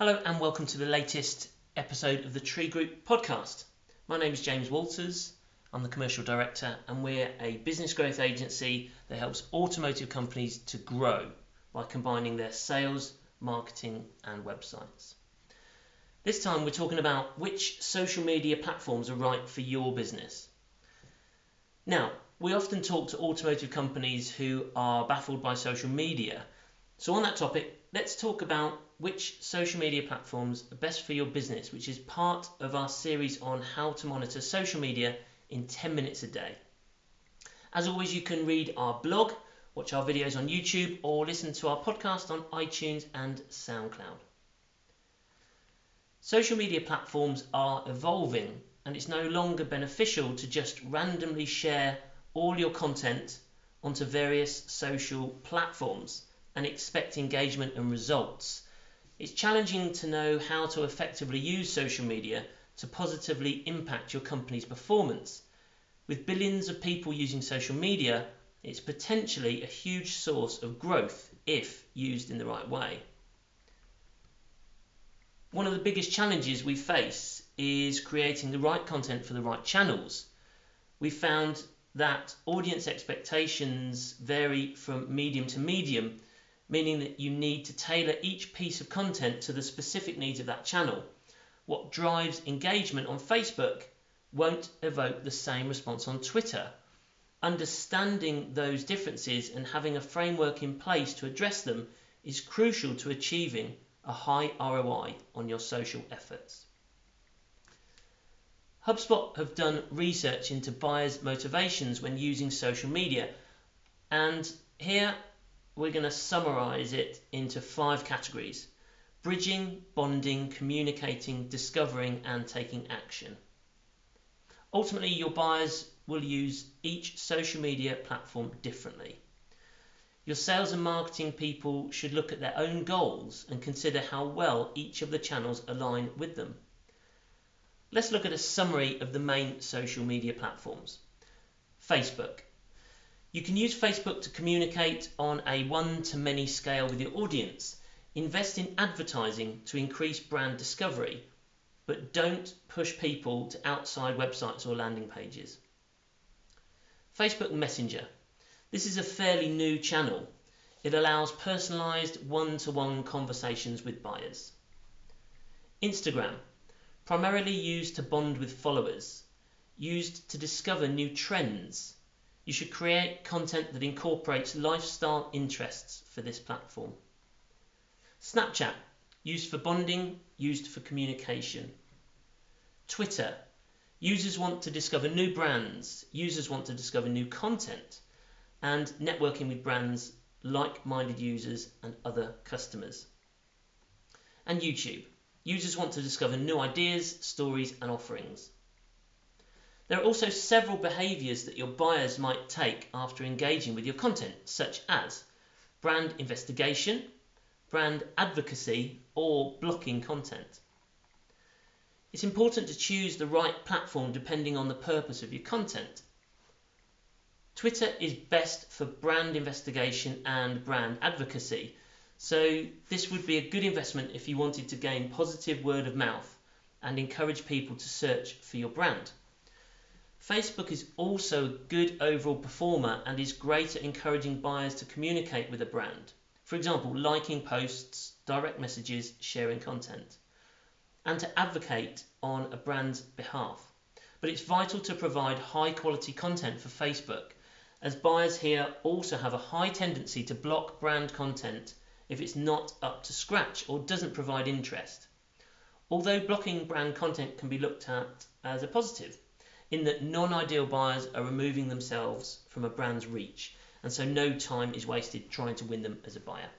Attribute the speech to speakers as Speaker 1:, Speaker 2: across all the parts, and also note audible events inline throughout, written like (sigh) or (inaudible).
Speaker 1: Hello and welcome to the latest episode of the Tree Group podcast. My name is James Walters. I'm the commercial director, and we're a business growth agency that helps automotive companies to grow by combining their sales, marketing, and websites. This time we're talking about which social media platforms are right for your business. Now, we often talk to automotive companies who are baffled by social media. So, on that topic, let's talk about which social media platforms are best for your business, which is part of our series on how to monitor social media in 10 minutes a day. As always, you can read our blog, watch our videos on YouTube, or listen to our podcast on iTunes and SoundCloud. Social media platforms are evolving, and it's no longer beneficial to just randomly share all your content onto various social platforms and expect engagement and results. It's challenging to know how to effectively use social media to positively impact your company's performance. With billions of people using social media, it's potentially a huge source of growth if used in the right way. One of the biggest challenges we face is creating the right content for the right channels. We found that audience expectations vary from medium to medium, meaning that you need to tailor each piece of content to the specific needs of that channel. What drives engagement on Facebook won't evoke the same response on Twitter. Understanding those differences and having a framework in place to address them is crucial to achieving a high ROI on your social efforts. HubSpot have done research into buyers' motivations when using social media, and here we're going to summarize it into five categories bridging, bonding, communicating, discovering, and taking action. Ultimately, your buyers will use each social media platform differently. Your sales and marketing people should look at their own goals and consider how well each of the channels align with them. Let's look at a summary of the main social media platforms. Facebook. You can use Facebook to communicate on a one to many scale with your audience. Invest in advertising to increase brand discovery, but don't push people to outside websites or landing pages. Facebook Messenger. This is a fairly new channel. It allows personalized one to one conversations with buyers. Instagram, primarily used to bond with followers, used to discover new trends. You should create content that incorporates lifestyle interests for this platform. Snapchat, used for bonding, used for communication. Twitter, users want to discover new brands, users want to discover new content and networking with brands, like minded users, and other customers. And YouTube. Users want to discover new ideas, stories, and offerings. There are also several behaviours that your buyers might take after engaging with your content, such as brand investigation, brand advocacy, or blocking content. It's important to choose the right platform depending on the purpose of your content Twitter is best for brand investigation and brand advocacy. So, this would be a good investment if you wanted to gain positive word of mouth and encourage people to search for your brand. Facebook is also a good overall performer and is great at encouraging buyers to communicate with a brand. For example, liking posts, direct messages, sharing content, and to advocate on a brand's behalf. But it's vital to provide high quality content for Facebook as buyers here also have a high tendency to block brand content if it's not up to scratch or doesn't provide interest. Although blocking brand content can be looked at as a positive, in that non ideal buyers are removing themselves from a brand's reach, and so no time is wasted trying to win them as a buyer.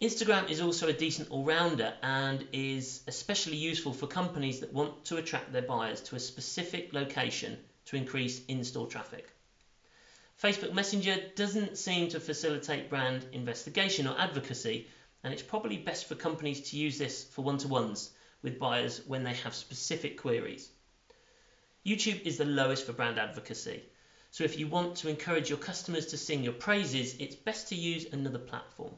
Speaker 1: Instagram is also a decent all rounder and is especially useful for companies that want to attract their buyers to a specific location to increase in store traffic. Facebook Messenger doesn't seem to facilitate brand investigation or advocacy, and it's probably best for companies to use this for one to ones with buyers when they have specific queries. YouTube is the lowest for brand advocacy, so if you want to encourage your customers to sing your praises, it's best to use another platform.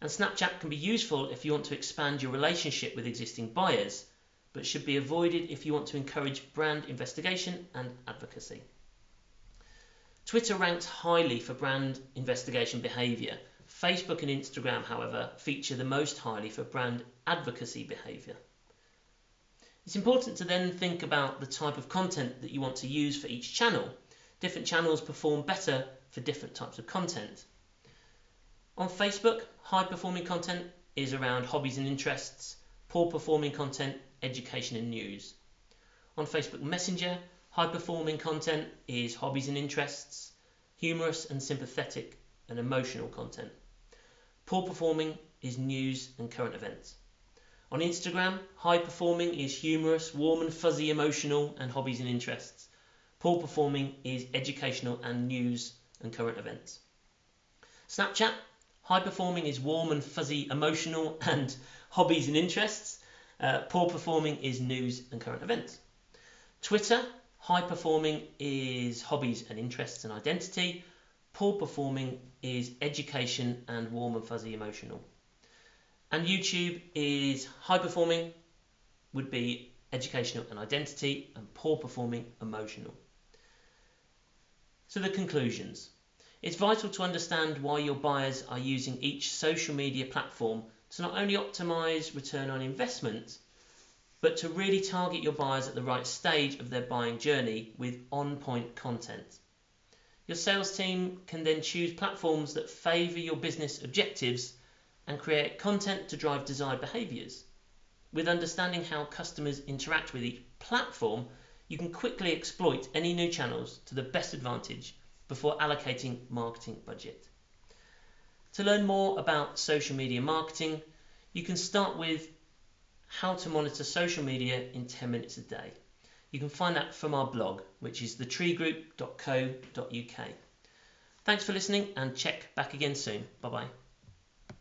Speaker 1: And Snapchat can be useful if you want to expand your relationship with existing buyers, but should be avoided if you want to encourage brand investigation and advocacy. Twitter ranks highly for brand investigation behaviour. Facebook and Instagram, however, feature the most highly for brand advocacy behaviour. It's important to then think about the type of content that you want to use for each channel. Different channels perform better for different types of content. On Facebook, high performing content is around hobbies and interests, poor performing content, education and news. On Facebook Messenger, high performing content is hobbies and interests, humorous and sympathetic and emotional content. Poor performing is news and current events. On Instagram, high performing is humorous, warm and fuzzy emotional, and hobbies and interests. Poor performing is educational and news and current events. Snapchat, high performing is warm and fuzzy emotional (laughs) and hobbies and interests. Uh, poor performing is news and current events. Twitter, high performing is hobbies and interests and identity. Poor performing is education and warm and fuzzy emotional. And YouTube is high performing, would be educational and identity, and poor performing emotional. So, the conclusions. It's vital to understand why your buyers are using each social media platform to not only optimize return on investment, but to really target your buyers at the right stage of their buying journey with on point content. Your sales team can then choose platforms that favour your business objectives and create content to drive desired behaviours. With understanding how customers interact with each platform, you can quickly exploit any new channels to the best advantage before allocating marketing budget. To learn more about social media marketing, you can start with how to monitor social media in 10 minutes a day. You can find that from our blog, which is thetreegroup.co.uk. Thanks for listening and check back again soon. Bye bye.